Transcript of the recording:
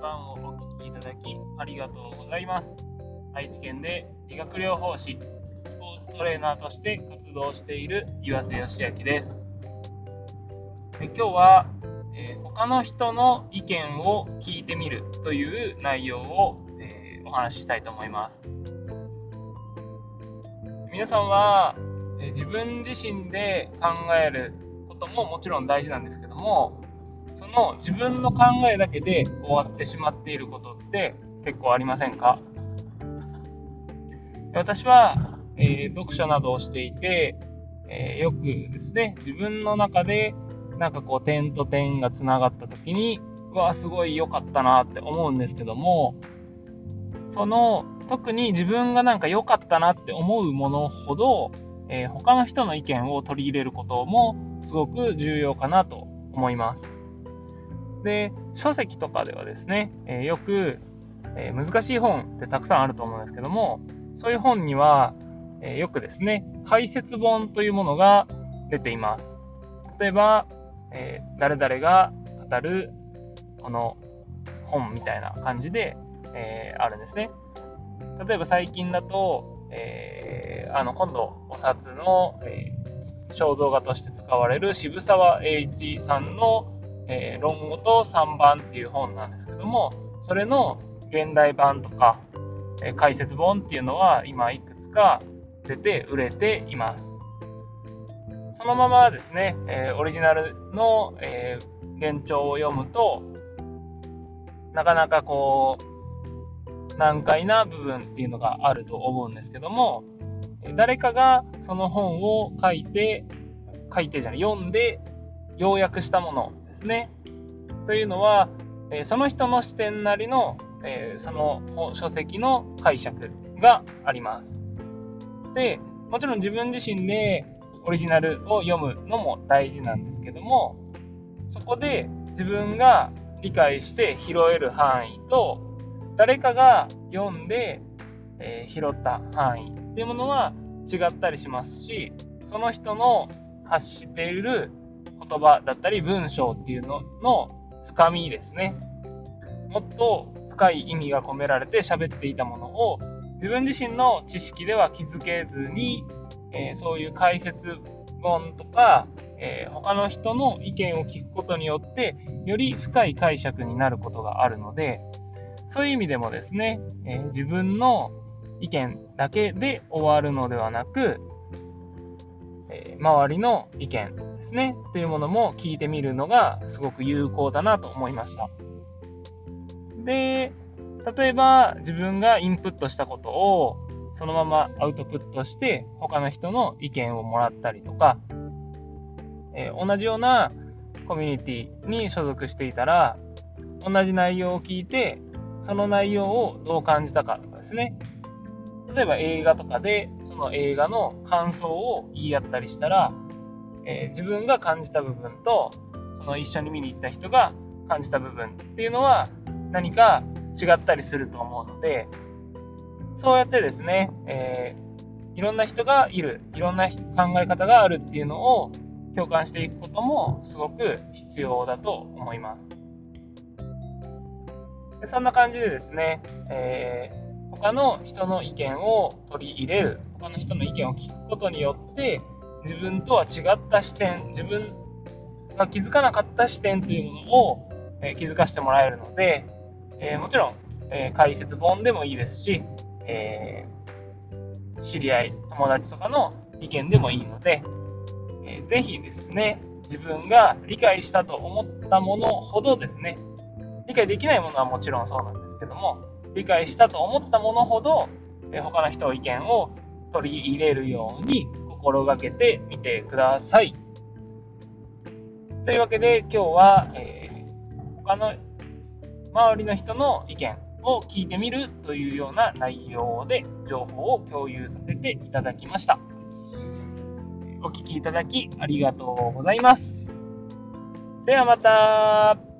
版をお聴きいただきありがとうございます。愛知県で理学療法士、スポーツトレーナーとして活動している岩瀬義明です。で今日は、えー、他の人の意見を聞いてみるという内容を、えー、お話ししたいと思います。皆さんは、えー、自分自身で考えることももちろん大事なんですけどもの自分の考えだけで終わってしまっていることって結構ありませんか？私は、えー、読書などをしていて、えー、よくですね、自分の中でなんかこう点と点がつながった時に、うわ、すごい良かったなって思うんですけども、その特に自分がなんか良かったなって思うものほど、えー、他の人の意見を取り入れることもすごく重要かなと思います。で、書籍とかではですね、え、よく、え、難しい本ってたくさんあると思うんですけども、そういう本には、え、よくですね、解説本というものが出ています。例えば、え誰々が語るこの本みたいな感じで、えあるんですね。例えば最近だと、えあの今度お札の、え肖像画として使われる渋沢栄一さんのえー、論語と3番っていう本なんですけども、それの現代版とか、えー、解説本っていうのは今いくつか出て売れています。そのままですね、えー、オリジナルの、え現状を読むと、なかなかこう、難解な部分っていうのがあると思うんですけども、誰かがその本を書いて、書いてじゃない、読んで、要約したものですね。というのは、えその人の視点なりの、えその書籍の解釈があります。で、もちろん自分自身でオリジナルを読むのも大事なんですけども、そこで自分が理解して拾える範囲と、誰かが読んで、えー、拾った範囲っていうものは違ったりしますし、その人の発している言葉だったり文章っていうのの深みですね。もっと深い意味が込められて喋っていたものを自分自身の知識では気づけずに、えー、そういう解説本とか、えー、他の人の意見を聞くことによってより深い解釈になることがあるのでそういう意味でもですね、えー、自分の意見だけで終わるのではなく、え周りの意見ですね、というものも聞いてみるのがすごく有効だなと思いました。で、例えば自分がインプットしたことをそのままアウトプットして他の人の意見をもらったりとか、えー、同じようなコミュニティに所属していたら同じ内容を聞いてその内容をどう感じたかとかですね例えば映画とかでその映画の感想を言い合ったりしたらえー、自分が感じた部分とその一緒に見に行った人が感じた部分っていうのは何か違ったりすると思うのでそうやってですね、えー、いろんな人がいるいろんな考え方があるっていうのを共感していくこともすごく必要だと思います。でそんな感じでですね、えー、他の人の意見を取り入れる他の人の意見を聞くことによって自分とは違った視点、自分が気づかなかった視点というものを、えー、気づかせてもらえるので、えー、もちろん、えー、解説本でもいいですし、え知り合い、友達とかの意見でもいいので、えー、ぜひですね、自分が理解したと思ったものほどですね、理解できないものはもちろんそうなんですけども、理解したと思ったものほど、え他の人の意見を取り入れるように心がけてみてください。というわけで今日は、えー、他の周りの人の意見を聞いてみるというような内容で情報を共有させていただきました。お聴きいただきありがとうございます。ではまた。